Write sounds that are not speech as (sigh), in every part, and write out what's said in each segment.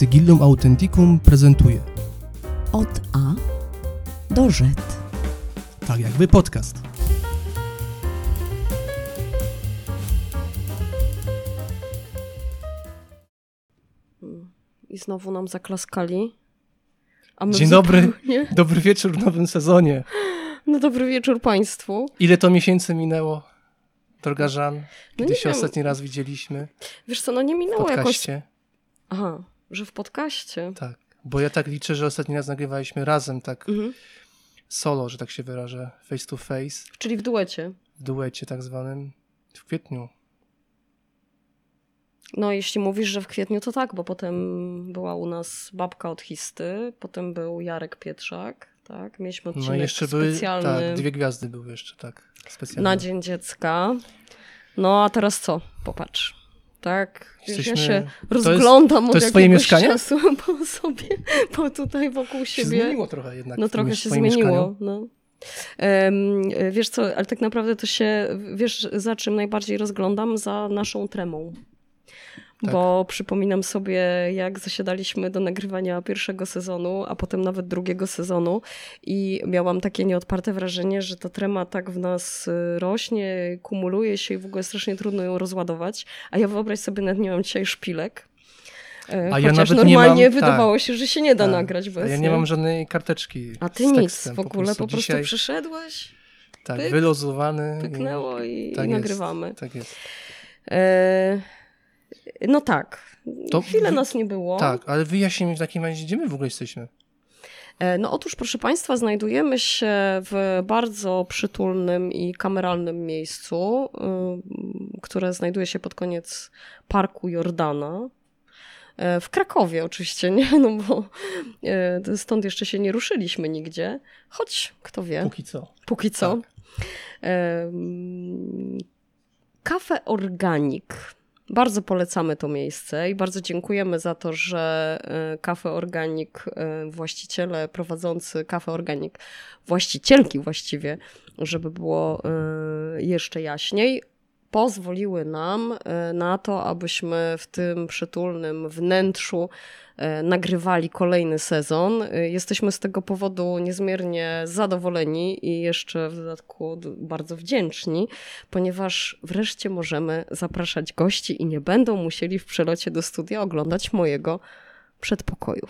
Sigillum Authenticum prezentuje Od A do Z. tak jakby podcast. I znowu nam zaklaskali. A my Dzień dobry. zupełnie- (laughs) Dobry wieczór w nowym sezonie. No dobry wieczór Państwu. Ile to miesięcy minęło, droga Żan? No Kiedy nie się wiem. ostatni raz widzieliśmy Wiesz co, no nie minęło jakoś... Aha, że w podcaście. Tak. Bo ja tak liczę, że ostatni raz nagrywaliśmy razem, tak Mhm. solo, że tak się wyrażę, face to face, Czyli w duecie. w duecie tak zwanym, w kwietniu. No jeśli mówisz, że w kwietniu, to tak, bo potem była u nas babka od Histy, potem był Jarek Pietrzak, tak? Mieliśmy odcinek No jeszcze były, specjalny tak, dwie gwiazdy były jeszcze, tak, specjalnie. na Dzień Dziecka. No a teraz co? Popatrz. Tak, Wiesz, ja Jesteśmy- się to jest- rozglądam to jest twoje mieszkanie? czasu (laughs) po sobie, po tutaj wokół się siebie. zmieniło trochę jednak. No trochę się zmieniło. No. Em, wiesz co, ale tak naprawdę to się, wiesz za czym najbardziej rozglądam? Za naszą tremą. Tak. Bo przypominam sobie, jak zasiadaliśmy do nagrywania pierwszego sezonu, a potem nawet drugiego sezonu i miałam takie nieodparte wrażenie, że ta trema tak w nas y, rośnie, kumuluje się i w ogóle strasznie trudno ją rozładować. A ja wyobraź sobie, nawet nie mam dzisiaj szpilek. E, A ja nawet nie normalnie mam- wydawało się, że się nie da Tak. nagrać bez A ja nie nie? mam żadnej karteczki A ty nic tekstem, w ogóle, po prostu, Dzisiaj, przyszedłeś, tak, pyk, wylozowany. i- pyknęło i, tak i jest, nagrywamy. Tak jest. E, no tak, To chwilę nas nie było. Tak, ale wyjaśnij mi w takim razie, gdzie my w ogóle jesteśmy. E, No otóż, proszę Państwa, znajdujemy się w bardzo przytulnym i kameralnym miejscu, y, które znajduje się pod koniec Parku Jordana. E, W Krakowie oczywiście, nie? (laughs) No bo e, stąd jeszcze się nie ruszyliśmy nigdzie, choć kto wie. Póki co. Póki co. Tak. Kafe Organik. Bardzo polecamy to miejsce i bardzo dziękujemy za to, że e, Kafe Organik, e, właściciele prowadzący Kafe Organik, właścicielki właściwie, żeby było e, jeszcze jaśniej, pozwoliły nam e, na to, abyśmy w tym przytulnym wnętrzu e, nagrywali kolejny sezon. E, Jesteśmy z tego powodu niezmiernie zadowoleni i jeszcze w dodatku bardzo wdzięczni, ponieważ wreszcie możemy zapraszać gości i nie będą musieli w przelocie do studia oglądać mojego przedpokoju.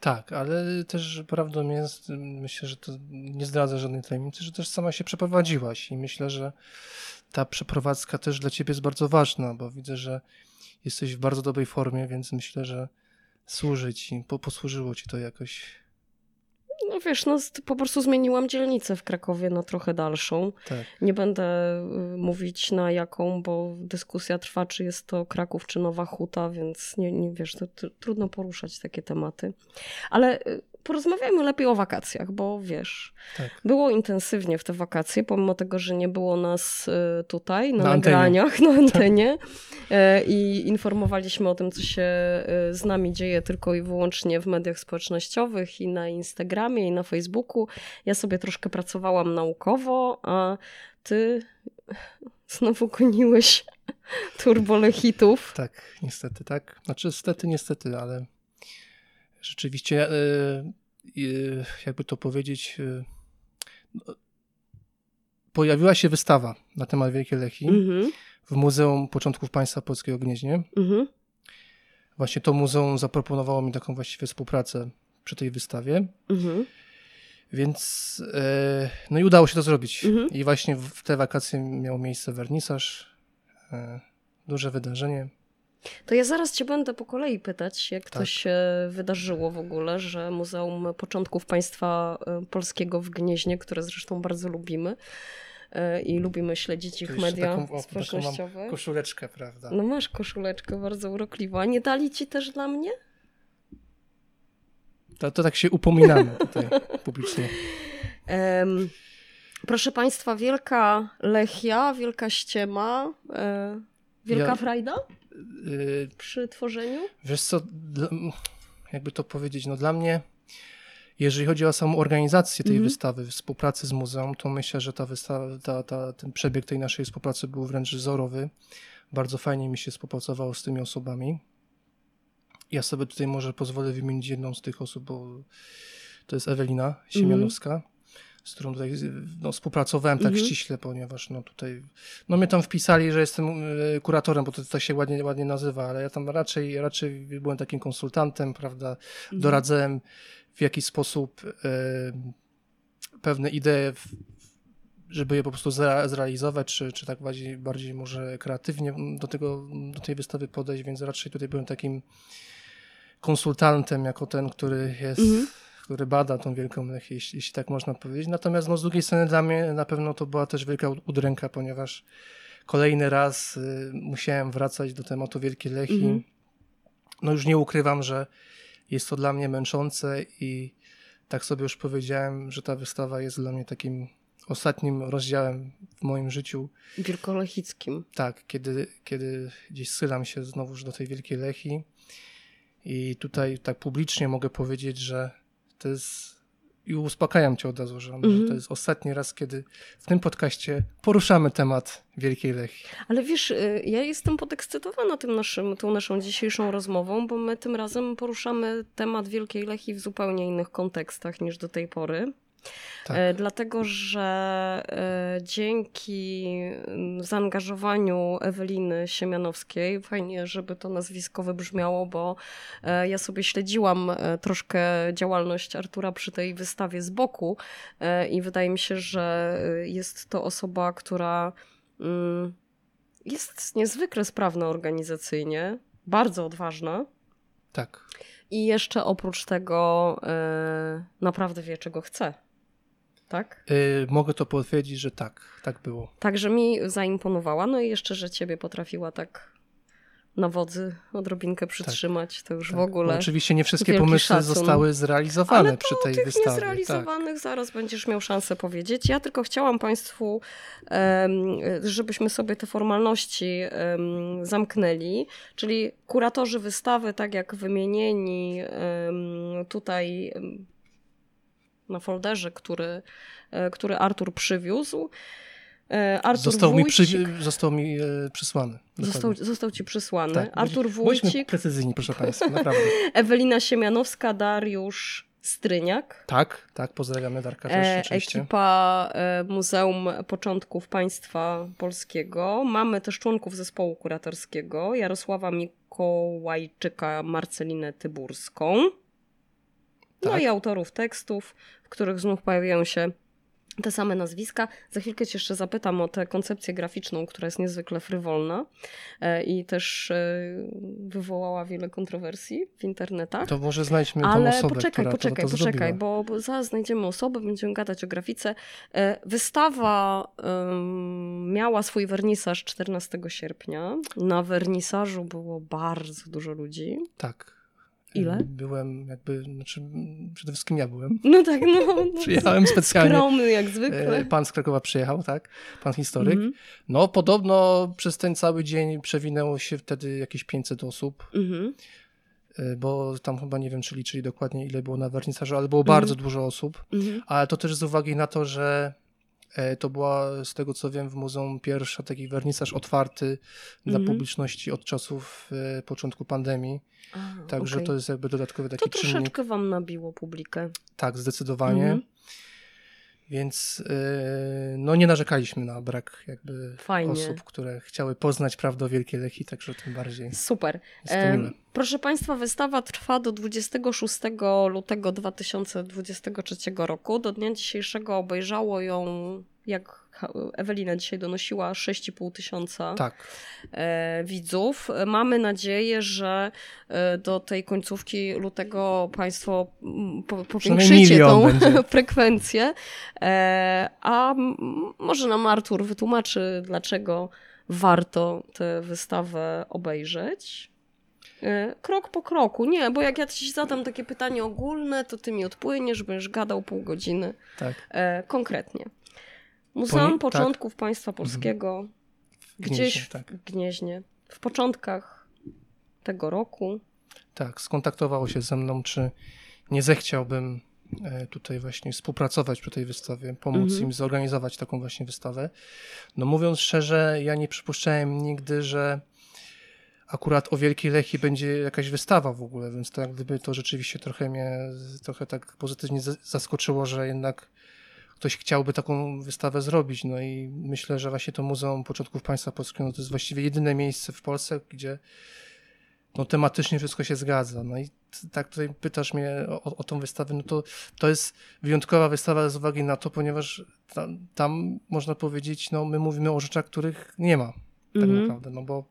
Tak, ale też prawdą jest, myślę, że to nie zdradza żadnej tajemnicy, że też sama się przeprowadziłaś i myślę, że ta przeprowadzka też dla ciebie jest bardzo ważna, bo widzę, że jesteś w bardzo dobrej formie, więc myślę, że służy ci, po, posłużyło ci to jakoś. No wiesz, no po prostu zmieniłam dzielnicę w Krakowie na trochę dalszą. Tak. Nie będę y, mówić na jaką, bo dyskusja trwa, czy jest to Kraków, czy Nowa Huta, więc nie, nie wiesz, to tr- trudno poruszać takie tematy. Ale y, porozmawiajmy lepiej o wakacjach, bo wiesz, Tak. było intensywnie w te wakacje, pomimo tego, że nie było nas y, tutaj na, Na antenie. nagraniach, na antenie y, i informowaliśmy o tym, co się y, z nami dzieje tylko i wyłącznie w mediach społecznościowych i na Instagramie i na Facebooku. Ja sobie troszkę pracowałam naukowo, a ty znowu goniłeś (laughs) turbole hitów. Tak, niestety, tak. Znaczy, niestety, niestety, ale rzeczywiście, e, e, jakby to powiedzieć, e, no, pojawiła się wystawa na temat Wielkiej Lechii Mhm, w Muzeum Początków Państwa Polskiego w Gnieźnie. mhm. Właśnie to muzeum zaproponowało mi taką właściwie współpracę przy tej wystawie, Mhm. więc no i udało się to zrobić. Mhm. I właśnie w te wakacje miał miejsce wernisaż, duże wydarzenie. To ja zaraz cię będę po kolei pytać, jak to Tak. się wydarzyło w ogóle, że Muzeum Początków Państwa e, Polskiego w Gnieźnie, które zresztą bardzo lubimy e, i lubimy śledzić ich media taką- o, taką społecznościowe. Koszuleczkę, prawda? No masz koszuleczkę bardzo urokliwą. A nie dali ci też dla mnie? To, to tak się upominamy tutaj (laughs) publicznie. Em, proszę Państwa, Wielka Lechia, Wielka Ściema, e, Wielka Ja- Frajda Yy, przy tworzeniu? wiesz co, jakby to powiedzieć, no dla mnie, jeżeli chodzi o samą organizację tej Mhm. wystawy, współpracy z muzeum, to myślę, że ta wystawa, ta, ta, ten przebieg tej naszej współpracy był wręcz wzorowy. Bardzo fajnie mi się współpracowało z tymi osobami. Ja sobie tutaj może pozwolę wymienić jedną z tych osób, bo to jest Ewelina Siemianowska. Mm -hmm z którą tutaj no, współpracowałem tak mhm. ściśle, ponieważ no tutaj, no mnie tam wpisali, że jestem e, kuratorem, bo to tak się ładnie, ładnie nazywa, ale ja tam raczej, raczej byłem takim konsultantem, prawda, mhm. doradzałem w jaki sposób e, pewne idee, żeby je po prostu zrealizować, czy, czy tak bardziej, bardziej może kreatywnie do, tego, do tej wystawy podejść, więc raczej tutaj byłem takim konsultantem, jako ten, który jest mhm który bada tą wielką mlechę, jeśli, jeśli, tak można powiedzieć. Natomiast no, z drugiej strony dla mnie na pewno to była też wielka udręka, ponieważ kolejny raz y, musiałem wracać do tematu Wielkiej Lechi. Mhm. No już nie ukrywam, że jest to dla mnie męczące i tak sobie już powiedziałem, że ta wystawa jest dla mnie takim ostatnim rozdziałem w moim życiu. Wielkolechickim. Tak, kiedy, kiedy gdzieś schylam się znowuż do tej Wielkiej Lechi i tutaj tak publicznie mogę powiedzieć, że to jest i uspokajam cię od razu, że, mm -hmm. to jest ostatni raz, kiedy w tym podcaście poruszamy temat Wielkiej Lechii. Ale wiesz, y, ja jestem podekscytowana tym naszym, tą naszą dzisiejszą rozmową, bo my tym razem poruszamy temat Wielkiej Lechii w zupełnie innych kontekstach niż do tej pory. Tak. E, dlatego, że e, dzięki zaangażowaniu Eweliny Siemianowskiej, fajnie, żeby to nazwisko wybrzmiało, bo e, ja sobie śledziłam troszkę działalność Artura przy tej wystawie z boku i wydaje mi się, że jest to osoba, która mm, jest niezwykle sprawna organizacyjnie, bardzo odważna. Tak. I jeszcze oprócz tego naprawdę wie, czego chce tak? Yy, mogę to potwierdzić, że tak, tak było. Także mi zaimponowała, no i jeszcze, że ciebie potrafiła tak na wodzy odrobinkę tak. przytrzymać, tak, to już tak. w ogóle. Bo oczywiście nie wszystkie pomysły szacun. zostały zrealizowane Ale przy tej tych wystawie. niezrealizowanych tak. zaraz będziesz miał szansę powiedzieć. Ja tylko chciałam Państwu, żebyśmy sobie te formalności zamknęli, czyli kuratorzy wystawy, tak jak wymienieni tutaj na folderze, który, e, który Artur przywiózł. E, Artur został, Wójcik, mi przy, został mi e, przysłany. Został, został, ci przysłany. Tak, Artur Wójcik. Bądźmy precyzyjni, proszę Państwa, naprawdę. (laughs) Ewelina Siemianowska, Dariusz Stryniak. Tak, tak, pozdrawiamy Darka też e, oczywiście. Ekipa Muzeum Początków Państwa Polskiego. Mamy też członków zespołu kuratorskiego, Jarosława Mikołajczyka, Marcelinę Tyburską. No tak. i autorów tekstów, w których znów pojawiają się te same nazwiska. Za chwilkę Cię jeszcze zapytam o tę koncepcję graficzną, która jest niezwykle frywolna e, i też e, wywołała wiele kontrowersji w internetach. To może znajdźmy Ale osobę, poczekaj, poczekaj, to, to poczekaj, bo, bo zaraz znajdziemy osobę, będziemy gadać o grafice. E, wystawa miała swój wernisaż 14 sierpnia. Na wernisażu było bardzo dużo ludzi. Tak. Ile? Byłem jakby, znaczy przede wszystkim ja byłem. (laughs) No tak, no. no Przyjechałem specjalnie. Skromny jak zwykle. E, pan z Krakowa przyjechał, tak? Pan historyk. Mm -hmm. No podobno przez ten cały dzień przewinęło się wtedy jakieś 500 osób. Mm -hmm. Bo tam chyba nie wiem, czy liczyli dokładnie ile było na wernisażu, ale było mm -hmm. bardzo dużo osób. Mhm. Ale to też z uwagi na to, że E, to była, z tego co wiem, w muzeum pierwsza taki wernisaż otwarty dla mhm. publiczności od czasów e, początku pandemii. A, Także okay. to jest jakby dodatkowy taki to czynnik. Troszeczkę wam nabiło publikę. Tak, zdecydowanie. Mm -hmm. Więc yy, no nie narzekaliśmy na brak jakby Fajnie. osób, które chciały poznać prawdę o Wielkiej Lechii, także tym bardziej. Super. E, proszę Państwa, wystawa trwa do 26 lutego 2023 roku. Do dnia dzisiejszego obejrzało ją jak Ewelina dzisiaj donosiła 6,5 tysiąca tak. E, widzów. Mamy nadzieję, że e, do tej końcówki lutego Państwo powiększycie tą będzie. (laughs) frekwencję. E, a może nam Artur wytłumaczy, dlaczego warto tę wystawę obejrzeć. Krok po kroku. Nie, bo jak ja ci zadam takie pytanie ogólne, to ty mi odpłyniesz, będziesz gadał pół godziny. Tak. Konkretnie. Muzeum tak. Początków tak. Państwa Polskiego Gnieźnie, gdzieś tak. w Gnieźnie, w początkach tego roku. Tak, skontaktowało się ze mną, czy nie zechciałbym e, tutaj właśnie współpracować przy tej wystawie, pomóc mhm. im zorganizować taką właśnie wystawę. No mówiąc szczerze, ja nie przypuszczałem nigdy, że akurat o Wielkiej Lechii będzie jakaś wystawa w ogóle, więc tak gdyby to rzeczywiście trochę mnie, trochę tak pozytywnie zaskoczyło, że jednak ktoś chciałby taką wystawę zrobić. No i myślę, że właśnie to Muzeum Początków Państwa Polskiego no to jest właściwie jedyne miejsce w Polsce, gdzie no, tematycznie wszystko się zgadza. No i tak tutaj pytasz mnie o, o tą wystawę, no to to jest wyjątkowa wystawa z uwagi na to, ponieważ tam, tam można powiedzieć, no my mówimy o rzeczach, których nie ma tak mm -hmm. naprawdę, no bo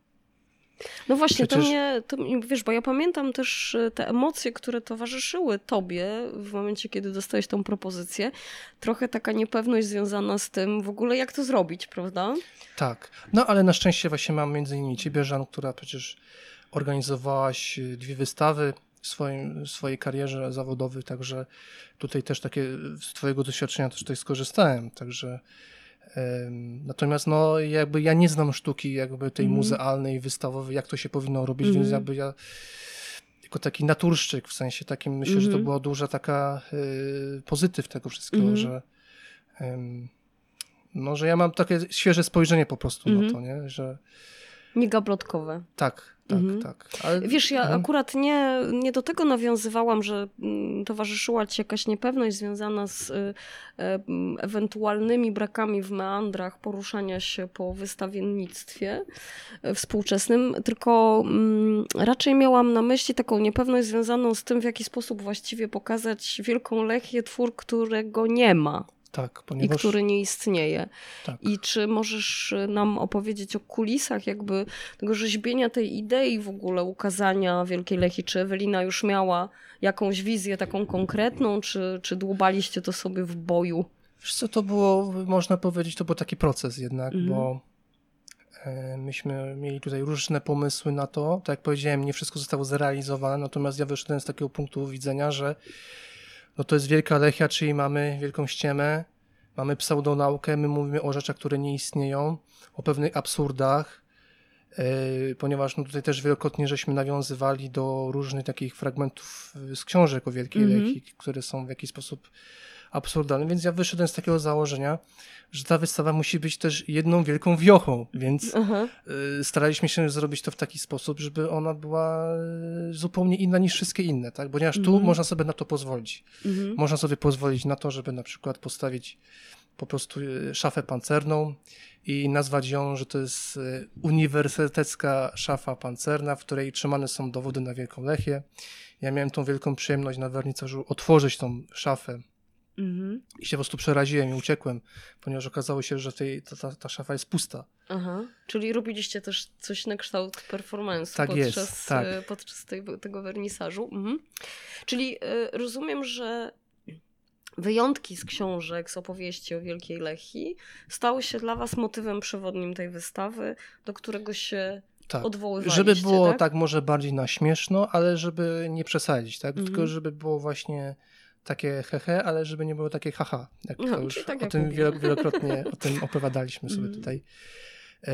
no właśnie, Przecież... to, mnie, to wiesz, bo ja pamiętam też e, te emocje, które towarzyszyły tobie w momencie, kiedy dostałeś tą propozycję. Trochę taka niepewność związana z tym w ogóle, jak to zrobić, prawda? Tak. No ale na szczęście właśnie mam między innymi ciebie, Żan, która przecież organizowałaś e, dwie wystawy w swoim, w swojej karierze zawodowej, także tutaj też takie z twojego doświadczenia też tutaj skorzystałem, także Natomiast no, jakby ja nie znam sztuki jakby tej mm. muzealnej, wystawowej, jak to się powinno robić, mm. więc mhm. jakby ja jako taki naturszczyk, w sensie takim myślę, mm. że to mhm. była duża taka y, pozytyw tego wszystkiego, mm. że y, no, że ja mam takie świeże spojrzenie po prostu na to, nie, że nie gablotkowe. Tak, tak, mhm. tak. Ale... Wiesz, ja mhm. akurat nie, nie do tego nawiązywałam, że mm, towarzyszyła ci jakaś niepewność związana z y, y, ewentualnymi brakami w meandrach poruszania się po wystawiennictwie y, współczesnym, tylko mm, raczej miałam na myśli taką niepewność związaną z tym, w jaki sposób właściwie pokazać Wielką Lechię, twór, którego nie ma. Tak, ponieważ... I który nie istnieje. Tak. I czy możesz nam opowiedzieć o kulisach jakby tego rzeźbienia tej idei w ogóle ukazania Wielkiej Lechi? Czy Ewelina już miała jakąś wizję taką konkretną, czy, czy dłubaliście to sobie w boju? Wiesz co, to było, można powiedzieć, to był taki proces jednak, mhm. bo e, myśmy mieli tutaj różne pomysły na to. Tak jak powiedziałem, nie wszystko zostało zrealizowane, natomiast ja wyszedłem z takiego punktu widzenia, że no to jest wielka lechia, czyli mamy wielką ściemę, mamy pseudonaukę, my mówimy o rzeczach, które nie istnieją, o pewnych absurdach, yy, ponieważ no tutaj też wielokrotnie żeśmy nawiązywali do różnych takich fragmentów z książek o Wielkiej mm -hmm. Lechii, które są w jakiś sposób absurdalne, więc ja wyszedłem z takiego założenia, że ta wystawa musi być też jedną wielką wiochą, więc y, staraliśmy się zrobić to w taki sposób, żeby ona była y, zupełnie inna niż wszystkie inne, tak? Ponieważ tu mhm. można sobie na to pozwolić. Mhm. Można sobie pozwolić na to, żeby na przykład postawić po prostu y, szafę pancerną i nazwać ją, że to jest uniwersytecka szafa pancerna, w której trzymane są dowody na Wielką Lechię. Ja miałem tą wielką przyjemność na wernicerzu otworzyć tą szafę Mhm. I się po prostu przeraziłem i uciekłem, ponieważ okazało się, że tej, ta, ta, ta szafa jest pusta. Aha. Czyli robiliście też coś na kształt performance tak podczas, jest, tak. E, podczas tego, tego wernisażu. Mhm. Czyli y, rozumiem, że wyjątki z książek, z opowieści o Wielkiej Lechii stały się dla was motywem przewodnim tej wystawy, do którego się tak. Żeby było tak? tak? może bardziej na śmieszno, ale żeby nie przesadzić, tak? Mhm. Tylko żeby było właśnie takie hehe, ale żeby nie było takie haha. Jak no, już tak o tym (laughs) wielokrotnie o tym opowiadaliśmy sobie mm. tutaj. E,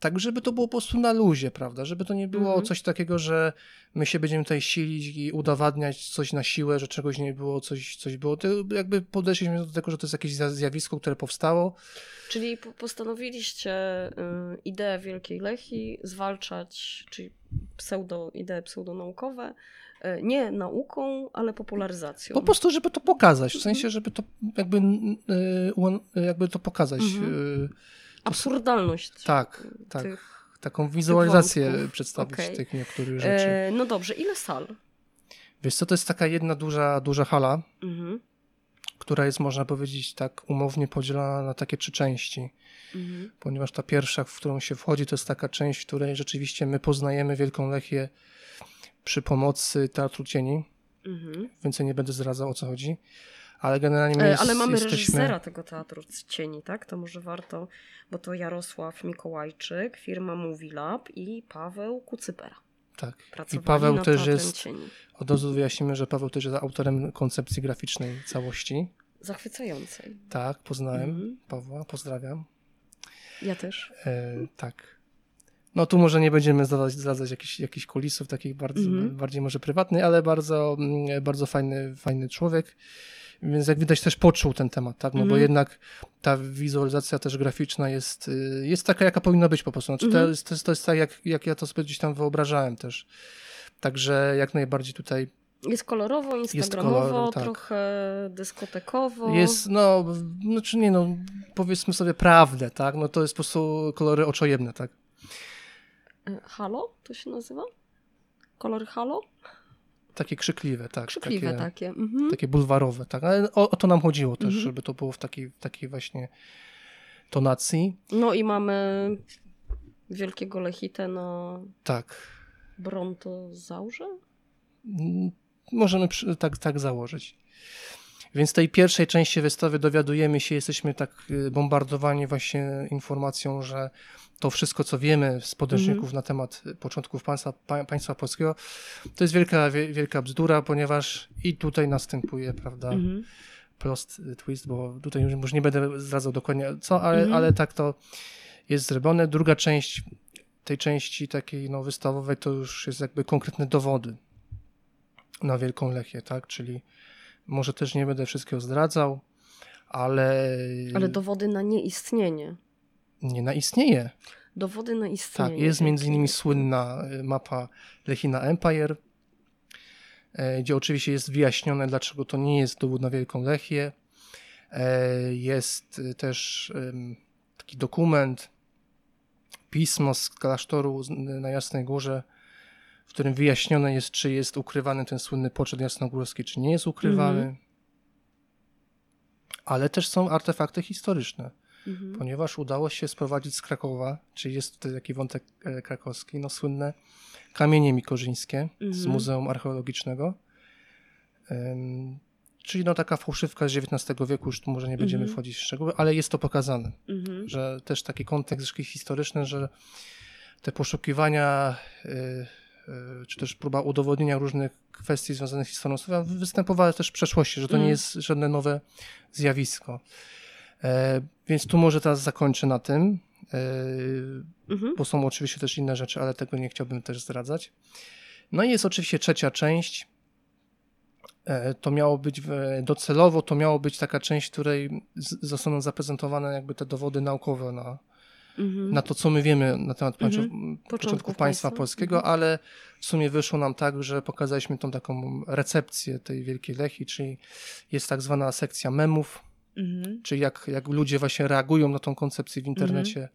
tak, żeby to było po prostu na luzie, prawda? Żeby to nie było mm. coś takiego, że my się będziemy tutaj silić i udowadniać coś na siłę, że czegoś nie było, coś, coś było. To jakby podeszliśmy do tego, że to jest jakieś zjawisko, które powstało. Czyli postanowiliście y, ideę Wielkiej Lechi zwalczać, czyli pseudo, idee pseudonaukowe, nie nauką, ale popularyzacją. Po prostu, żeby to pokazać, w sensie, żeby to jakby, e, jakby to pokazać. Mhm. E, Absurdalność. Tak, tak. Tych, taką wizualizację tych przedstawić okay. tych niektórych rzeczy. E, no dobrze, ile sal? Wiesz co, to jest taka jedna duża, duża hala, mhm. która jest, można powiedzieć, tak umownie podzielona na takie trzy części. Mhm. Ponieważ ta pierwsza, w którą się wchodzi, to jest taka część, w której rzeczywiście my poznajemy Wielką Lechię przy pomocy Teatru Cieni. Mhm. Więcej nie będę zdradzał o co chodzi. Ale generalnie my jest, Ale mamy jesteśmy... reżysera tego Teatru Cieni, tak? To może warto, bo to Jarosław Mikołajczyk, firma Movie Lab i Paweł Kucypera. Tak. I Paweł też jest. Cieni. Od razu wyjaśnimy, że Paweł też jest autorem koncepcji graficznej całości. Zachwycającej. Tak, poznałem mhm. Pawła, pozdrawiam. Ja też. E, tak. No tu może nie będziemy zdradzać, zdradzać jakichś, jakichś kulisów takich bardzo, mm -hmm. bardziej może prywatnych, ale bardzo, mm, bardzo fajny, fajny człowiek. więc jak widać też poczuł ten temat, tak? No bo Mhm. jednak ta wizualizacja też graficzna jest, y, jest taka, jaka powinna być po prostu. Znaczy, to, Mhm. jest, to, jest, to jest tak, jak, jak ja to sobie gdzieś tam wyobrażałem też. Także jak najbardziej tutaj Jest kolorowo, instagramowo, kolor, tak. trochę dyskotekowo. jest, no, znaczy nie no, powiedzmy sobie prawdę, tak? No to jest po prostu kolory oczojebne, tak? E, Halo to się nazywa? Kolor halo? Takie krzykliwe, tak. Krzykliwe takie, takie. Mhm. takie bulwarowe, tak. Ale o, o to nam chodziło też, Mhm. żeby to było w takiej, takiej właśnie tonacji. No i mamy wielkiego lechitę na Tak. brontozaurze? Możemy tak, tak założyć. Więc tej pierwszej części wystawy dowiadujemy się, jesteśmy tak y, bombardowani właśnie informacją, że to wszystko, co wiemy z podręczników Mhm. na temat początków państwa, pa, państwa polskiego, to jest wielka, wie- wielka bzdura, ponieważ i tutaj następuje, prawda, Mhm. prost y, twist, bo tutaj już, nie będę zdradzał dokładnie co, ale, Mhm. ale tak to jest zrobione. Druga część tej części takiej no, wystawowej to już jest jakby konkretne dowody na Wielką Lechię, tak? Czyli może też nie będę wszystkiego zdradzał, ale, Ale dowody na nieistnienie. nie na istnieje. Dowody na istnienie. Tak, jest między innymi Jakie- słynna y, mapa Lechina Empire, e, gdzie oczywiście jest wyjaśnione, dlaczego to nie jest dowód na Wielką Lechię. E, Jest y, też taki dokument, pismo z klasztoru na Jasnej Górze, w którym wyjaśnione jest, czy jest ukrywany ten słynny poczet jasnogórski, czy nie jest ukrywany. Mhm. Ale też są artefakty historyczne Mhm. ponieważ udało się sprowadzić z Krakowa, czyli jest tutaj taki wątek e, krakowski, no słynne kamienie mikorzyńskie z Mhm. Muzeum Archeologicznego. Czyli no taka fałszywka z XIX wieku, już tu może nie będziemy Mhm. wchodzić w szczegóły, ale jest to pokazane, Mhm. że też taki kontekst historyczny, że te poszukiwania y, czy też próba udowodnienia różnych kwestii związanych z historią słowia występowała też w przeszłości, że to nie Mhm. jest żadne nowe zjawisko. E, więc tu może teraz zakończę na tym, e, Mhm. bo są oczywiście też inne rzeczy, ale tego nie chciałbym też zdradzać. No i jest oczywiście trzecia część. E, to miało być docelowo, to miało być taka część, w której z- zostaną zaprezentowane jakby te dowody naukowe na, Mhm. na to, co my wiemy na temat Mhm. początków, państwa państwa. polskiego, Mhm. ale w sumie wyszło nam tak, że pokazaliśmy tą taką recepcję tej Wielkiej Lechii, czyli jest tak zwana sekcja memów, czyli jak, jak ludzie właśnie reagują na tą koncepcję w internecie.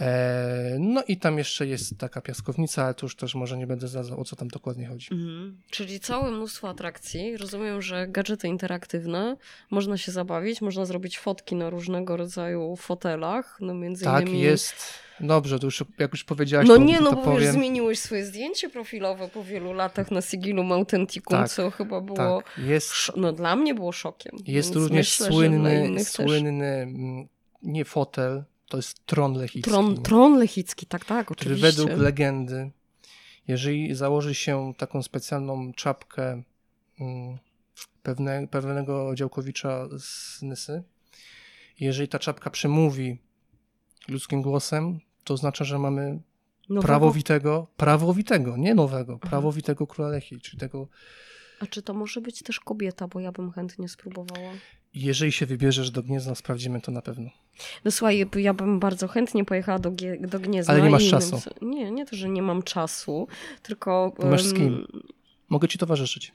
E, no i tam jeszcze jest taka piaskownica, ale to już też może nie będę zdradzał, o co tam dokładnie chodzi. Mhm. Czyli całe mnóstwo atrakcji. Rozumiem, że gadżety interaktywne, można się zabawić, można zrobić fotki na różnego rodzaju fotelach, no między Tak, innymi... jest. Dobrze, to już jak już powiedziałaś, No to, nie, to no bo powiem. już zmieniłeś swoje zdjęcie profilowe po wielu latach na Sigillum Authenticum, Tak, co chyba było... Tak, jest, No dla mnie było szokiem. jest również myślę, słynny, innych też. słynny mm, nie fotel, to jest tron lechicki. Tron, tron lechicki, tak, tak, oczywiście. według legendy, jeżeli założy się taką specjalną czapkę mm, pewne, pewnego działkowicza z Nysy, jeżeli ta czapka przemówi ludzkim głosem, to oznacza, że mamy Nowego- prawowitego, prawowitego, nie nowego, prawowitego króla Lechii, czyli tego, A czy to może być też kobieta, bo ja bym chętnie spróbowała. Jeżeli się wybierzesz do Gniezna, sprawdzimy to na pewno. No słuchaj, ja bym bardzo chętnie pojechała do, do Gniezna. Ale nie masz czasu. Nie, nie to, że nie mam czasu, tylko... Masz z kim? Mogę ci towarzyszyć.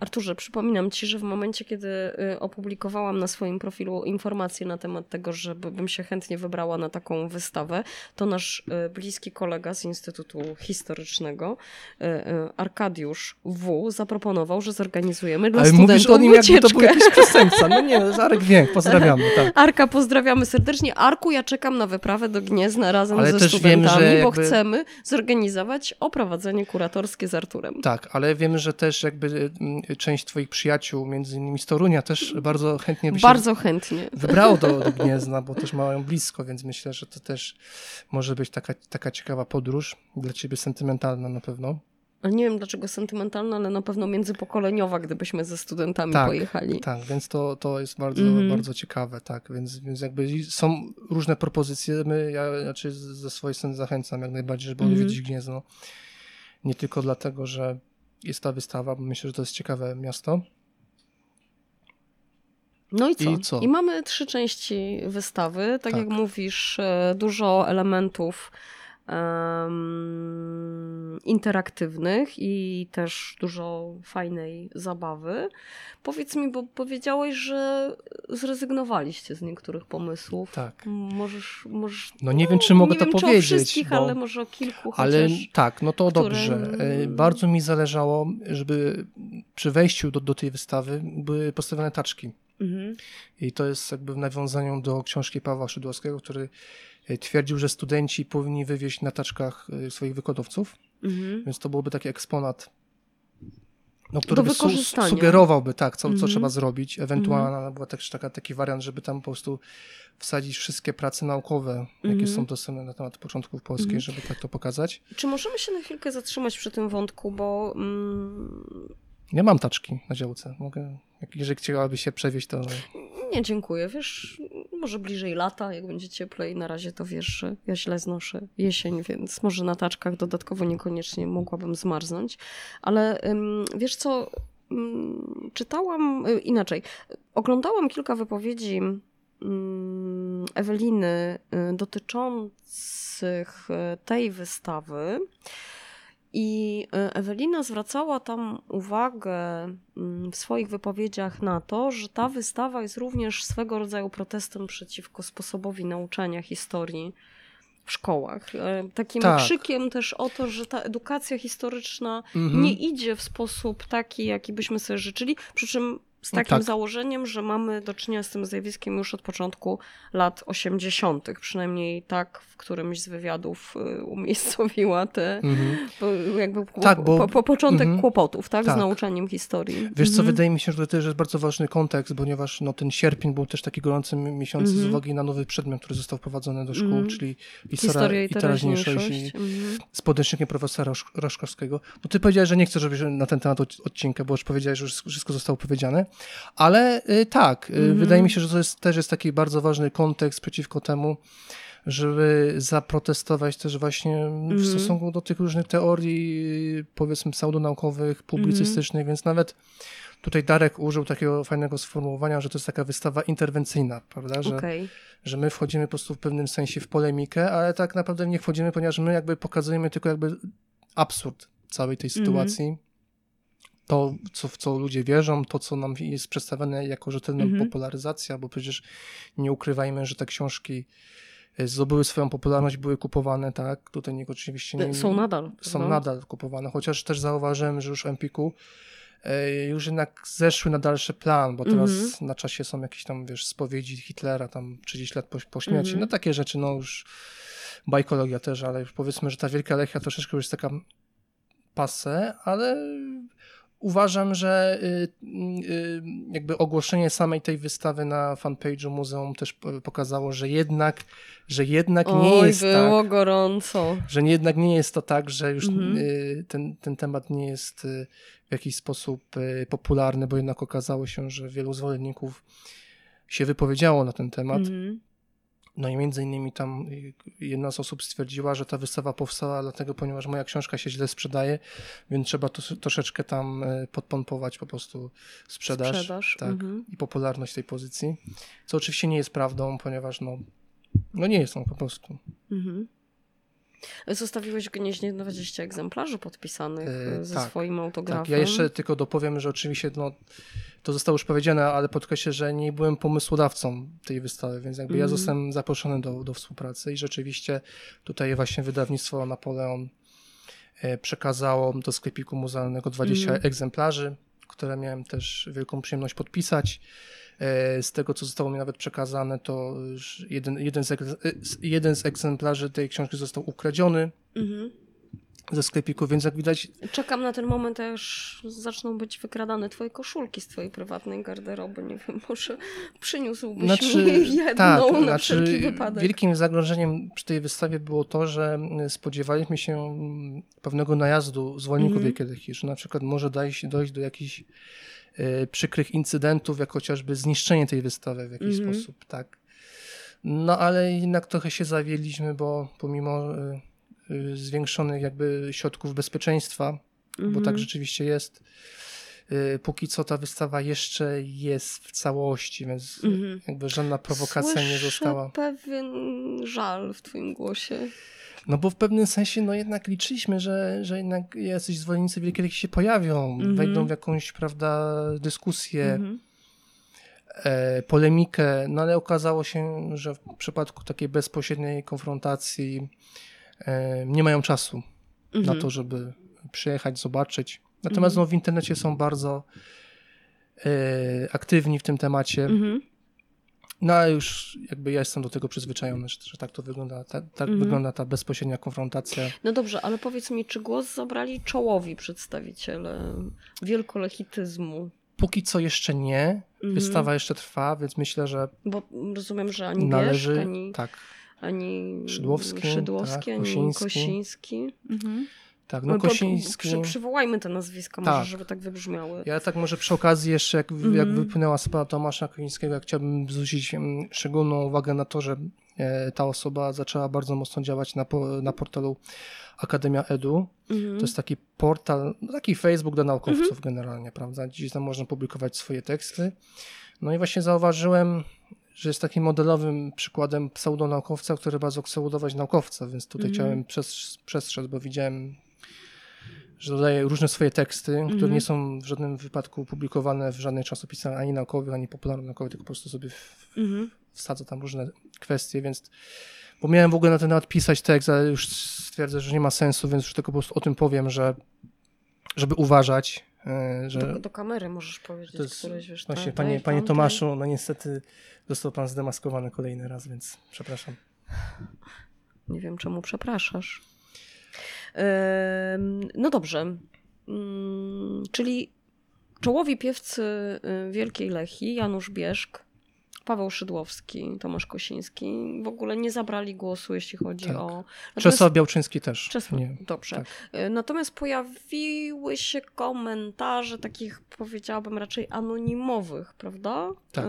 Arturze, przypominam ci, że w momencie, kiedy y, opublikowałam na swoim profilu informacje na temat tego, że by- bym się chętnie wybrała na taką wystawę, to nasz y, bliski kolega z Instytutu Historycznego, y, Arkadiusz W., zaproponował, że zorganizujemy dla Ale studentów o nim, jakby to był jakiś piosenca. No nie, Zarek Więk, pozdrawiamy. (laughs) Tak. Arka, pozdrawiamy serdecznie. Arku, ja czekam na wyprawę do Gniezna razem Ale ze wiem, studentami, że bo jakby- chcemy zorganizować oprowadzenie kuratorskie z Arturem. Tak, ale wiemy, że też jakby część twoich przyjaciół, między innymi z Torunia, też bardzo chętnie by się Bardzo chętnie. wybrało do, do (laughs) Gniezna, bo też mają blisko, więc myślę, że to też może być taka, taka ciekawa podróż, dla ciebie sentymentalna na pewno. Ale nie wiem dlaczego sentymentalna, ale na pewno międzypokoleniowa, gdybyśmy ze studentami Tak, pojechali. Tak, więc to, to jest bardzo, Mhm. bardzo ciekawe, tak, więc, więc jakby są różne propozycje, my, ja znaczy ze swojej strony zachęcam jak najbardziej, żeby Mhm. odwiedzić Gniezno, nie tylko dlatego, że jest ta wystawa, bo myślę, że to jest ciekawe miasto. No i co? I, co? I mamy trzy części wystawy. Tak, tak, jak mówisz, e, dużo elementów em, interaktywnych i też dużo fajnej zabawy. Powiedz mi, bo powiedziałeś, że zrezygnowaliście z niektórych pomysłów. Tak. Możesz, możesz No nie wiem, czy mogę nie to wiem, Czy o powiedzieć, wszystkich, bo- ale może o kilku Ale chociaż. tak, no to dobrze. E, Bardzo mi zależało, żeby przy wejściu do, do tej wystawy były postawione taczki. Mhm. I to jest jakby w nawiązaniu do książki Pawła Szydłowskiego, który twierdził, że studenci powinni wywieźć na taczkach e, swoich wykładowców, Mhm. więc to byłby taki eksponat, no, który by su sugerowałby, tak, co, co Mhm. trzeba zrobić. Ewentualna była też taka, taki wariant, żeby tam po prostu wsadzić wszystkie prace naukowe, jakie Mhm. są dostępne na temat początków polskiej, Mhm. żeby tak to pokazać. Czy możemy się na chwilkę zatrzymać przy tym wątku, bo mm, Ja mam taczki na działce. Mogę, jeżeli chciałaby się przewieźć, to Nie, dziękuję. Wiesz, może bliżej lata, jak będzie cieplej. Na razie to wiesz, ja źle znoszę jesień, więc może na taczkach dodatkowo niekoniecznie mogłabym zmarznąć. Ale wiesz co, czytałam y, inaczej. Oglądałam kilka wypowiedzi Eweliny y, dotyczących y, tej wystawy. I e, Ewelina zwracała tam uwagę mm, w swoich wypowiedziach na to, że ta wystawa jest również swego rodzaju protestem przeciwko sposobowi nauczania historii w szkołach. E, Takim Tak. krzykiem też o to, że ta edukacja historyczna Mhm. nie idzie w sposób taki, jaki byśmy sobie życzyli, przy czym z takim Tak. założeniem, że mamy do czynienia z tym zjawiskiem już od początku lat 80., przynajmniej tak w którymś z wywiadów y, umiejscowiła te Mhm. po- jakby Tak, bo- po, po początek mhm. kłopotów, tak, z Tak. nauczaniem historii. Wiesz co, Mhm. wydaje mi się, że to też jest bardzo ważny kontekst, ponieważ no, ten sierpień był też taki gorący mi- miesiąc z Mhm. uwagi na nowy przedmiot, który został wprowadzony do szkół, Mhm. czyli historia, i teraźniejszość i Mhm. z podręcznikiem profesora Rosz- Roszkowskiego. No ty powiedziałeś, że nie chcesz robić na ten temat od- odcinka, bo już powiedziałeś, że już wszystko zostało powiedziane, ale y, tak, y, Mhm. wydaje mi się, że to jest, też jest taki bardzo ważny kontekst przeciwko temu, żeby zaprotestować też właśnie w Mhm. stosunku do tych różnych teorii, powiedzmy pseudonaukowych, publicystycznych, więc nawet tutaj Darek użył takiego fajnego sformułowania, że to jest taka wystawa interwencyjna, prawda, że Okej. że my wchodzimy po prostu w pewnym sensie w polemikę, ale tak naprawdę nie wchodzimy, ponieważ my jakby pokazujemy tylko jakby absurd całej tej Mhm. sytuacji. To, co, w co ludzie wierzą, to, co nam jest przedstawiane jako rzetelna Mhm. popularyzacja, bo przecież nie ukrywajmy, że te książki e, zdobyły swoją popularność, były kupowane, tak? Tutaj nie, oczywiście nie, Są nadal. są nadal kupowane, chociaż też zauważyłem, że już w Empiku e, już jednak zeszły na dalszy plan, bo teraz Mhm. na czasie są jakieś tam, wiesz, spowiedzi Hitlera, tam 30 lat po, po śmierci, Mhm. no takie rzeczy, no już bajkologia też, ale już powiedzmy, że ta Wielka Lechia troszeczkę już jest taka passe, ale uważam, że y, y, jakby ogłoszenie samej tej wystawy na fanpage'u muzeum też po- pokazało, że jednak, że jednak nie Oj, jest tak było gorąco. że nie, jednak nie jest to tak, że już Mhm. y, ten, ten temat nie jest y, w jakiś sposób y, popularny, bo jednak okazało się, że wielu zwolenników się wypowiedziało na ten temat. Mhm. No i między innymi tam jedna z osób stwierdziła, że ta wystawa powstała dlatego, ponieważ moja książka się źle sprzedaje, więc trzeba to, troszeczkę tam y, podpompować po prostu sprzedaż, Sprzedaż, tak, mhm. i popularność tej pozycji, co oczywiście nie jest prawdą, ponieważ no, no nie jest on po prostu. Mhm. Zostawiłeś w Gnieźnie 20 egzemplarzy podpisanych E, ze tak, swoim autografem. Tak, ja jeszcze tylko dopowiem, że oczywiście no, to zostało już powiedziane, ale podkreślę, że nie byłem pomysłodawcą tej wystawy, więc jakby ja Mhm. zostałem zaproszony do, do współpracy i rzeczywiście tutaj właśnie wydawnictwo Napoleon e, przekazało do sklepiku muzealnego 20 Mhm. egzemplarzy, które miałem też wielką przyjemność podpisać. E, Z tego, co zostało mi nawet przekazane, to jeden, jeden, z, e, z- jeden z egzemplarzy tej książki został ukradziony Mhm. ze sklepiku, więc jak widać, Czekam na ten moment, aż zaczną być wykradane twoje koszulki z twojej prywatnej garderoby. Nie wiem, może przyniósłbyś Znaczy, mi jedną tak, na znaczy wszelki wypadek. wielkim zagrożeniem przy tej wystawie było to, że mm, spodziewaliśmy się mm, pewnego najazdu zwolenników Mhm. Wielkiej że na przykład może dojść, dojść do jakichś przykrych incydentów, jak chociażby zniszczenie tej wystawy w jakiś Mhm. sposób, tak. No ale jednak trochę się zawiedliśmy, bo pomimo e, e, zwiększonych jakby środków bezpieczeństwa, bo Mhm. tak rzeczywiście jest, y, póki co ta wystawa jeszcze jest w całości, więc Mhm. jakby żadna prowokacja Słyszę nie została. pewien żal w twoim głosie. No bo w pewnym sensie no jednak liczyliśmy, że, że jednak jacyś zwolennicy Wielkiej Leki się pojawią, Mhm. wejdą w jakąś, prawda, dyskusję, Mhm. e, polemikę, no ale okazało się, że w przypadku takiej bezpośredniej konfrontacji e, nie mają czasu Mhm. na to, żeby przyjechać, zobaczyć. Natomiast no, w internecie są bardzo e, aktywni w tym temacie. No ale już jakby ja jestem do tego przyzwyczajony, że, że tak to wygląda, ta, tak Mhm. wygląda ta bezpośrednia konfrontacja. No dobrze, ale powiedz mi, czy głos zabrali czołowi przedstawiciele wielkolechityzmu? Póki co jeszcze nie. Mhm. Wystawa jeszcze trwa, więc myślę, że Bo rozumiem, że ani należy. Bieszk, ani, Tak, ani Szydłowski, Szydłowski tak, ani Kosiński. Kosiński. Mhm. Tak. No po- Kosiński. Przy, przywołajmy te nazwiska, może, Tak. żeby tak wybrzmiały. Ja tak może przy okazji jeszcze, jak, Mhm. jak wypłynęła sprawa Tomasza Kolińskiego, jak chciałbym zwrócić mm, szczególną uwagę na to, że e, ta osoba zaczęła bardzo mocno działać na, na portalu Akademia Edu. Mhm. To jest taki portal, no taki Facebook dla naukowców generalnie, prawda? Gdzieś tam można publikować swoje teksty. No i właśnie zauważyłem, że jest takim modelowym przykładem pseudonaukowca, który bardzo chce udawać naukowca, więc tutaj Mhm. chciałem przes- przestrzec, bo widziałem, że dodaje różne swoje teksty, które Mhm. nie są w żadnym wypadku publikowane w żadnych czasopismach ani naukowych, ani popularno-naukowych, tylko po prostu sobie w, Mhm. wsadza tam różne kwestie, więc bo miałem w ogóle na ten temat pisać tekst, ale już stwierdzę, że nie ma sensu, więc już tylko po prostu o tym powiem, że żeby uważać, e, że Do, do kamery możesz to powiedzieć jest któreś, wiesz, właśnie tak, panie, daj, panie. Tomaszu, no niestety został pan zdemaskowany kolejny raz, więc przepraszam. Nie wiem, czemu przepraszasz. No dobrze. Mm, Czyli czołowi piewcy y, Wielkiej Lechi, Janusz Bieszk, Paweł Szydłowski, Tomasz Kosiński w ogóle nie zabrali głosu, jeśli chodzi Tak. o... Natomiast- Czesław Białczyński też. Czesław, Nie. dobrze. tak. Y, Natomiast pojawiły się komentarze takich, powiedziałabym, raczej anonimowych, prawda? Tak.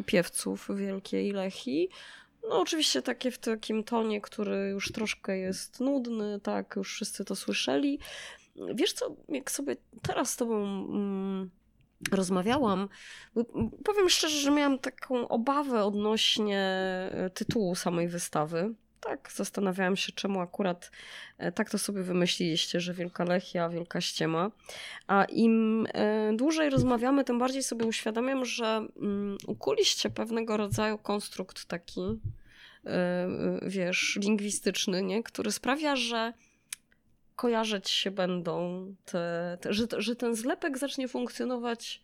Y, Piewców Wielkiej Lechi. No oczywiście takie w takim tonie, który już troszkę jest nudny, tak, już wszyscy to słyszeli. Wiesz co, jak sobie teraz z tobą mm, rozmawiałam, powiem szczerze, że miałam taką obawę odnośnie e, tytułu samej wystawy. Tak, zastanawiałam się, czemu akurat e, tak to sobie wymyśliliście, że Wielka Lechia, Wielka Ściema. A im e, dłużej rozmawiamy, tym bardziej sobie uświadamiam, że mm, ukuliście pewnego rodzaju konstrukt taki, e, wiesz, lingwistyczny, nie? który sprawia, że kojarzyć się będą te, te że, że ten zlepek zacznie funkcjonować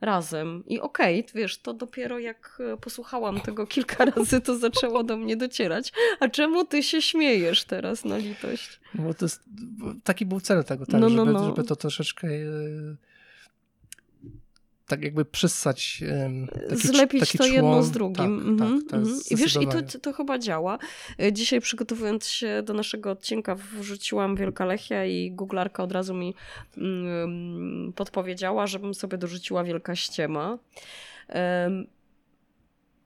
razem. I okej, wiesz, to dopiero jak e, posłuchałam tego kilka (laughs) razy, to zaczęło do mnie docierać. A czemu ty się śmiejesz teraz na litość? No Bo to jest, taki był cel tego, tak, No, no, żeby, no. żeby to troszeczkę e, tak jakby przyssać taki, Zlepić taki to człon. jedno z drugim. Tak, Mhm, tak, mhm. jest I wiesz, i to, to chyba działa. E, Dzisiaj przygotowując się do naszego odcinka, wrzuciłam Wielka Lechia i googlarka od razu mi mm, podpowiedziała, żebym sobie dorzuciła Wielka Ściema. Em,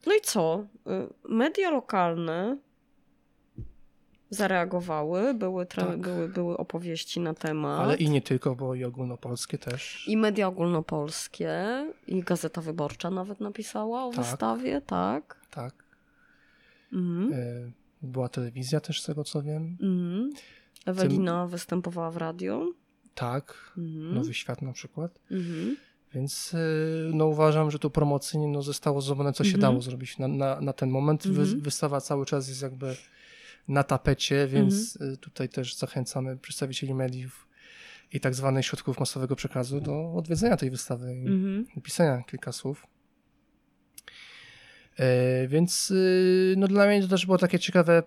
No i co? Y, Media lokalne zareagowały, były, Tak. były, były opowieści na temat. Ale i nie tylko, bo i ogólnopolskie też. I media ogólnopolskie, i Gazeta Wyborcza nawet napisała o Tak. wystawie, tak. Tak. Mhm. E, Była telewizja też, z tego co wiem. Mhm. Ewelina występowała w radio. Tak. Mhm. Nowy Świat na przykład. Mhm. Więc e, no, uważam, że tu promocyjnie no, zostało zrobione, co się Mhm. dało zrobić na, na, na ten moment. Wy, Mhm. wystawa cały czas jest jakby na tapecie, więc Mhm. e, tutaj też zachęcamy przedstawicieli mediów i tak zwanych środków masowego przekazu do odwiedzenia tej wystawy i Mhm. napisania kilka słów. E, więc y, no dla mnie to też było takie ciekawe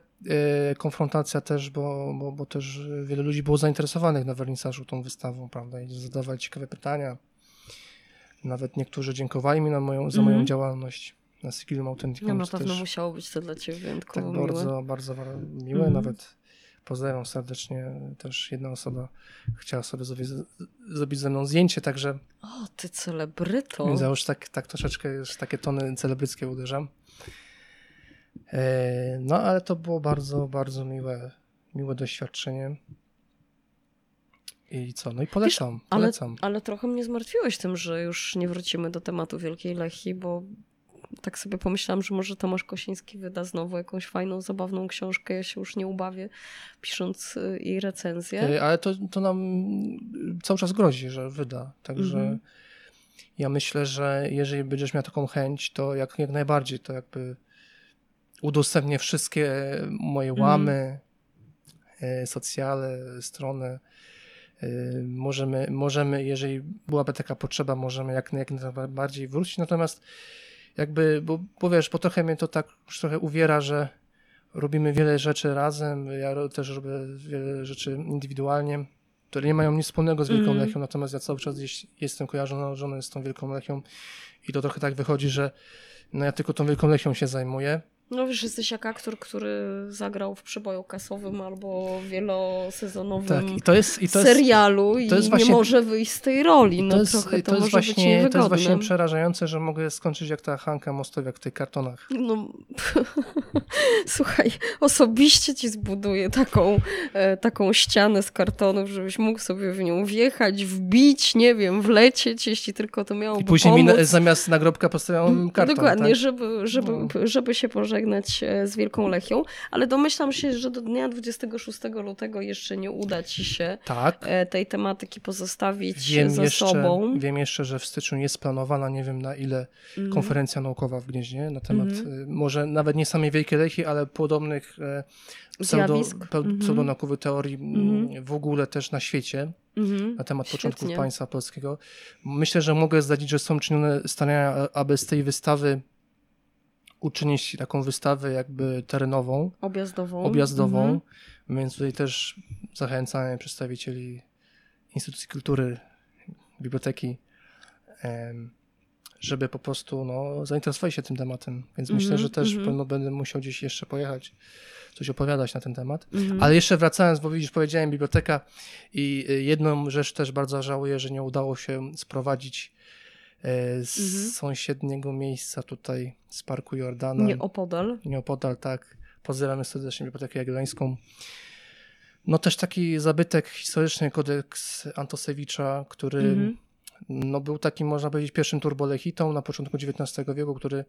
e, konfrontacja też, bo, bo, bo też wiele ludzi było zainteresowanych na wernisażu tą wystawą, prawda, i zadawali ciekawe pytania. Nawet niektórzy dziękowali mi na moją, za moją Mhm. działalność na Sigilum Authenticum. No na pewno też musiało być to dla ciebie tak wyjątkowo miłe. bardzo, bardzo, miłe. Mhm. Nawet pozdrawiam serdecznie. Też jedna osoba chciała sobie zrobić, zrobić ze mną zdjęcie, także O, ty celebryto. więc ja już tak, tak troszeczkę już takie tony celebryckie uderzam. E, No, ale to było bardzo, bardzo miłe, miłe doświadczenie. I co? No i polecam, Wiesz, ale, polecam. Ale trochę mnie zmartwiłeś tym, że już nie wrócimy do tematu Wielkiej Lechii, bo tak sobie pomyślałam, że może Tomasz Kosiński wyda znowu jakąś fajną, zabawną książkę. Ja się już nie ubawię, pisząc y, jej recenzję. Ale to, to nam cały czas grozi, że wyda. Także mhm. ja myślę, że jeżeli będziesz miał taką chęć, to jak, jak najbardziej to jakby udostępnię wszystkie moje mhm. łamy, mhm. socjale, strony. Możemy, możemy, jeżeli byłaby taka potrzeba, możemy jak, jak najbardziej wrócić. Natomiast jakby, bo, bo wiesz, po trochę mnie to tak już trochę uwiera, że robimy wiele rzeczy razem, ja też robię wiele rzeczy indywidualnie, które nie mają nic wspólnego z Wielką mm. Lechią, natomiast ja cały czas gdzieś jestem kojarzony z tą Wielką Lechią i to trochę tak wychodzi, że no ja tylko tą Wielką Lechią się zajmuję, no wiesz, jesteś jak aktor, który zagrał w przeboju kasowym albo wielosezonowym tak, i to jest, i to serialu jest, to jest i właśnie, nie może wyjść z tej roli. No to jest, trochę to, to może właśnie. To jest właśnie przerażające, że mogę skończyć jak ta Hanka Mostowiak w tych kartonach. No, (laughs) słuchaj, osobiście ci zbuduję taką, e, taką ścianę z kartonów, żebyś mógł sobie w nią wjechać, wbić, nie wiem, wlecieć, jeśli tylko to miało I później pomóc. mi zamiast nagrobka postawią karton. Dokładnie, tak? żeby, żeby, no. żeby się pożegnać pożegnać e, z Wielką Lechią, ale domyślam się, że do dnia 26 lutego jeszcze nie uda ci się tak. E, tej tematyki pozostawić wiem za jeszcze, sobą. Wiem jeszcze, że w styczniu jest planowana, nie wiem na ile, mm. konferencja naukowa w Gnieźnie na temat mm. może nawet nie samej Wielkiej Lechii, ale podobnych pseudo, mhm. pseudonaukowych teorii mm. w ogóle też na świecie. Mm-hmm. na temat Świetnie. początków państwa polskiego. Myślę, że mogę zdradzić, że są czynione starania, aby z tej wystawy uczynić taką wystawę jakby terenową. Objazdową. Objazdową. Mhm. Więc tutaj też zachęcamy przedstawicieli instytucji kultury, biblioteki, żeby po prostu no, zainteresowali się tym tematem. Więc myślę, mhm, że też pewno będę musiał gdzieś jeszcze pojechać, coś opowiadać na ten temat. Mhm. Ale jeszcze wracając, bo widzisz, powiedziałem biblioteka i y, jedną rzecz też bardzo żałuję, że nie udało się sprowadzić z mhm. sąsiedniego miejsca tutaj z Parku Jordana. Nieopodal. Nieopodal, tak. Pozdrawiamy serdecznie Bibliotekę Jagiellońską. No też taki zabytek historyczny, kodeks Antosewicza, który mhm. no, był takim, można powiedzieć, pierwszym turbolechitą na początku XIX wieku, który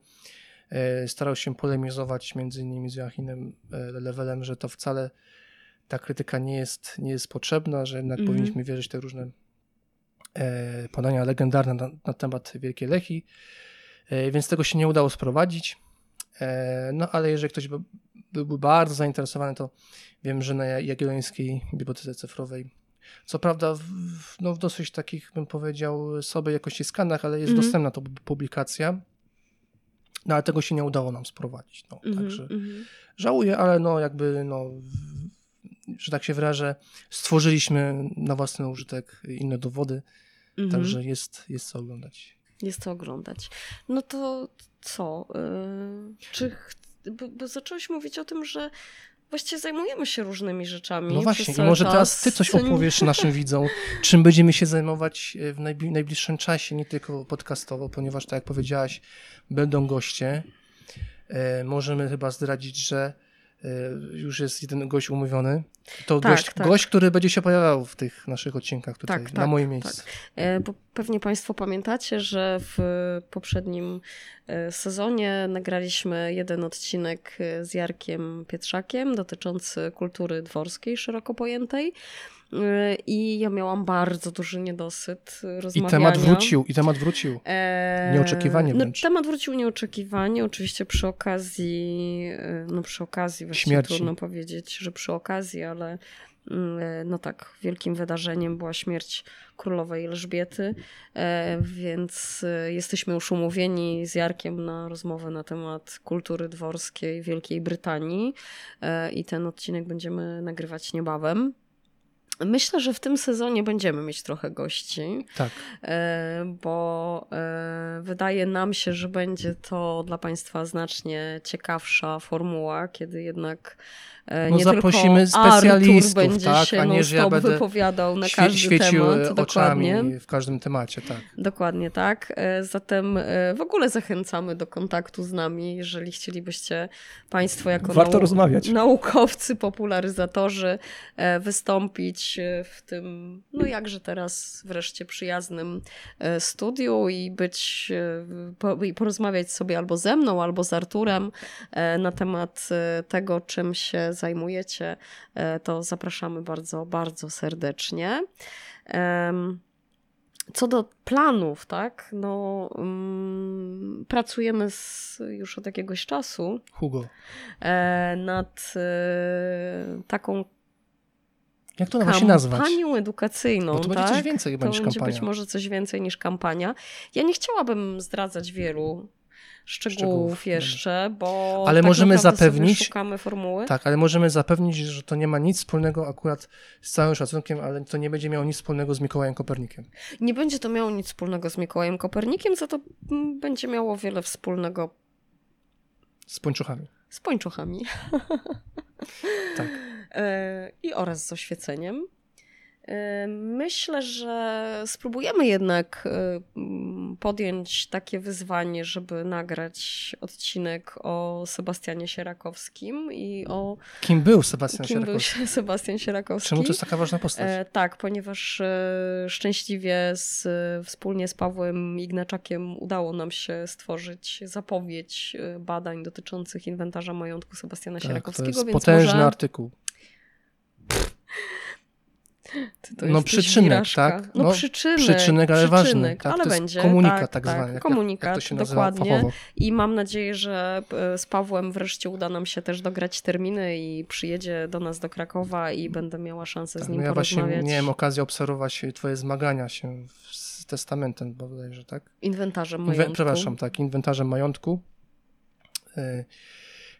e, starał się polemizować między innymi z Joachimem e, Lewelem, że to wcale ta krytyka nie jest, nie jest potrzebna, że jednak mhm. powinniśmy wierzyć te różne E, podania legendarne na, na temat Wielkiej Lechi, e, więc tego się nie udało sprowadzić. E, no ale jeżeli ktoś by, byłby bardzo zainteresowany, to wiem, że na Jagiellońskiej Bibliotece Cyfrowej co prawda w, no, w dosyć takich, bym powiedział, sobie jakości skanach, ale jest mm dostępna to publikacja. No ale tego się nie udało nam sprowadzić. No, mm -hmm, także mm -hmm. żałuję, ale no jakby no, że tak się wyrażę, stworzyliśmy na własny użytek inne dowody. Mhm. Także jest, jest co oglądać. Jest co oglądać. No to co? Yy, czy bo, bo zacząłeś mówić o tym, że właściwie zajmujemy się różnymi rzeczami. No właśnie, i może czas. teraz ty coś opowiesz naszym widzom, czym będziemy się zajmować e, w najbliższym czasie, nie tylko podcastowo, ponieważ tak jak powiedziałaś, będą goście. E, możemy chyba zdradzić, że już jest jeden gość umówiony. To tak, gość, tak. gość, który będzie się pojawiał w tych naszych odcinkach tutaj, tak, na tak, moim miejscu. Tak. E, bo pewnie Państwo pamiętacie, że w poprzednim e, sezonie nagraliśmy jeden odcinek z Jarkiem Pietrzakiem dotyczący kultury dworskiej szeroko pojętej. I ja miałam bardzo duży niedosyt rozmawiania. I temat wrócił, i temat wrócił. Nieoczekiwanie no, wręcz. No, temat wrócił nieoczekiwanie, oczywiście przy okazji, e, no przy okazji, właściwie Śmierci. trudno powiedzieć, że przy okazji, ale mm, no tak, wielkim wydarzeniem była śmierć królowej Elżbiety, e, więc e, jesteśmy już umówieni z Jarkiem na rozmowę na temat kultury dworskiej Wielkiej Brytanii i ten odcinek będziemy nagrywać niebawem. Myślę, że w tym sezonie będziemy mieć trochę gości. Tak. E, bo e, wydaje nam się, że będzie to dla Państwa znacznie ciekawsza formuła, kiedy jednak No nie zaprosimy Artur specjalistów, będzie tak, się a nie, że ja będę wypowiadał na każdy świecił temat. oczami Dokładnie. w każdym temacie, tak. Dokładnie tak. E, Zatem e, w ogóle zachęcamy do kontaktu z nami, jeżeli chcielibyście Państwo jako Warto rozmawiać. naukowcy, popularyzatorzy e, wystąpić e, w tym, no jakże teraz wreszcie przyjaznym e, studiu i być, e, po, i porozmawiać sobie albo ze mną, albo z Arturem e, na temat e, tego, czym się zajmujecie, to zapraszamy bardzo, bardzo serdecznie. Co do planów, tak, no mm, pracujemy z, już od jakiegoś czasu Hugo, e, nad e, taką jak to się nazwać? kampanią edukacyjną, Bo to tak? będzie coś więcej chyba to niż kampania. być może coś więcej niż kampania. Ja nie chciałabym zdradzać wielu szczegółów, Szczegółów, jeszcze, bo Ale tak możemy zapewnić- szukamy formuły. Tak, ale możemy zapewnić, że to nie ma nic wspólnego akurat z całym szacunkiem, ale to nie będzie miało nic wspólnego z Mikołajem Kopernikiem. Nie będzie to miało nic wspólnego z Mikołajem Kopernikiem, za to będzie miało wiele wspólnego Z pończochami. z pończochami. (laughs) Tak. E, I oraz z oświeceniem. Myślę, że spróbujemy jednak podjąć takie wyzwanie, żeby nagrać odcinek o Sebastianie Sierakowskim i o Kim był Sebastian kim był Sierakowski? się (laughs) Sebastian Sierakowski. Czemu to jest taka ważna postać? E, tak, ponieważ e, szczęśliwie z, wspólnie z Pawłem Ignaczakiem udało nam się stworzyć zapowiedź e, badań dotyczących inwentarza majątku Sebastiana tak, to Sierakowskiego, jest więc potężny może artykuł. ty (laughs) to No, przyczynek, wirażka. tak? No, No, przyczynek, przyczynek, ale ważny, przyczynek, tak? ale To będzie. komunikat tak, tak tak, zwany, jak- komunikat, jak to się nazywa dokładnie. fachowo. I mam nadzieję, że e, z Pawłem wreszcie uda nam się też dograć terminy i przyjedzie do nas do Krakowa i będę miała szansę z Tak, nim no ja właśnie porozmawiać. miałem okazję obserwować twoje zmagania się z testamentem bodajże, tak? Inwentarzem Inwe- majątku. przepraszam, tak, inwentarzem majątku. Y,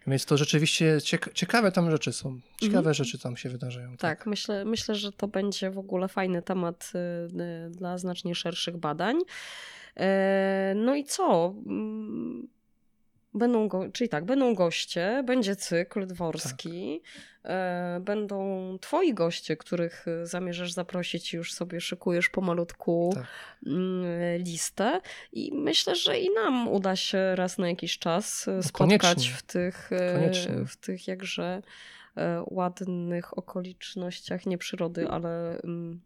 Więc to rzeczywiście cieka- ciekawe tam rzeczy są. Ciekawe Mhm. rzeczy tam się wydarzają. Tak, myślę, myślę, że to będzie w ogóle fajny temat y, y, dla znacznie szerszych badań. E, No i co? Mm, Będą go, czyli tak, będą goście, będzie cykl dworski, e, będą twoi goście, których y, zamierzasz zaprosić już sobie szykujesz pomalutku Tak. mm, listę i myślę, że i nam uda się raz na jakiś czas y, spotkać koniecznie. w tych, e, Koniecznie. w tych jakże e, ładnych okolicznościach nie przyrody, ale mm,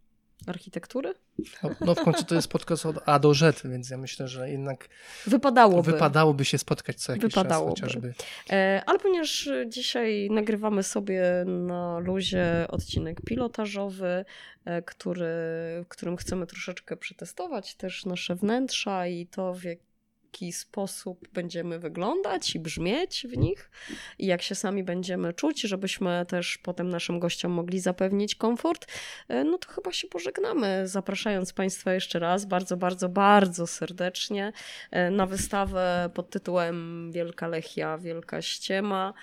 architektury? No, no w końcu to jest podcast od A do Z, więc ja myślę, że jednak Wypadałoby. wypadałoby się spotkać co jakiś czas chociażby. E, Ale ponieważ dzisiaj nagrywamy sobie na luzie odcinek pilotażowy, e, który, w którym chcemy troszeczkę przetestować też nasze wnętrza i to w jaki sposób będziemy wyglądać i brzmieć w nich i jak się sami będziemy czuć, żebyśmy też potem naszym gościom mogli zapewnić komfort, e, no to chyba się pożegnamy, zapraszając Państwa jeszcze raz bardzo, bardzo, bardzo serdecznie e, na wystawę pod tytułem Wielka Lechia, Wielka Ściema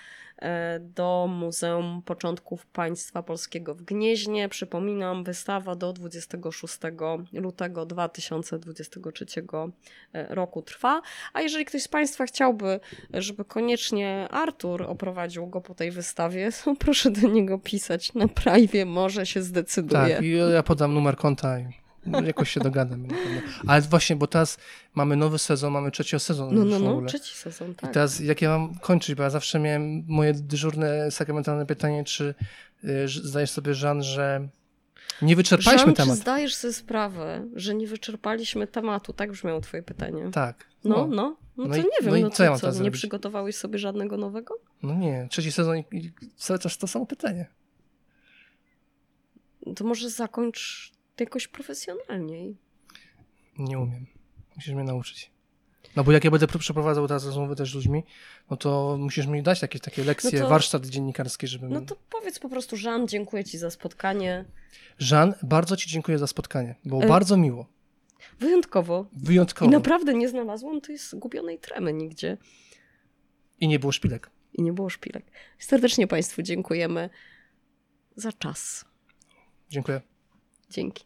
do Muzeum Początków Państwa Polskiego w Gnieźnie. Przypominam, wystawa do 26 lutego 2023 e, roku trwa. A jeżeli ktoś z Państwa chciałby, żeby koniecznie Artur oprowadził go po tej wystawie, (laughs) to proszę do niego pisać na privie, może się zdecyduje. Tak, ja podam numer konta jakoś się dogadam. Ale właśnie, bo teraz mamy nowy sezon, mamy trzeci sezon No, no, no, trzeci sezon, I tak. teraz jak ja mam kończyć, bo ja zawsze miałem moje dyżurne, sakramentalne pytanie, czy y, zdajesz sobie, Żan, że nie wyczerpaliśmy Żan, czy temat. zdajesz sobie sprawę, że nie wyczerpaliśmy tematu? Tak brzmiało twoje pytanie. Tak. No, No, no. No, No to i- nie wiem, no i no, co ja mam co, nie zrobić? przygotowałeś sobie żadnego nowego? no nie, trzeci sezon i, i cały czas to samo pytanie. To może zakończ jakoś profesjonalniej. Nie umiem. Musisz mnie nauczyć. No bo jak ja będę pr- przeprowadzał teraz rozmowy też z ludźmi, no to musisz mi dać jakieś takie lekcje, No to- warsztat dziennikarski, żebym... No to powiedz po prostu, Żan, dziękuję ci za spotkanie. Żan, bardzo ci dziękuję za spotkanie. Było E, bardzo miło. Wyjątkowo. Wyjątkowo. I naprawdę nie znalazłam tej zgubionej tremy nigdzie. I nie było szpilek. I nie było szpilek. Serdecznie Państwu dziękujemy za czas. Dziękuję. Dzięki.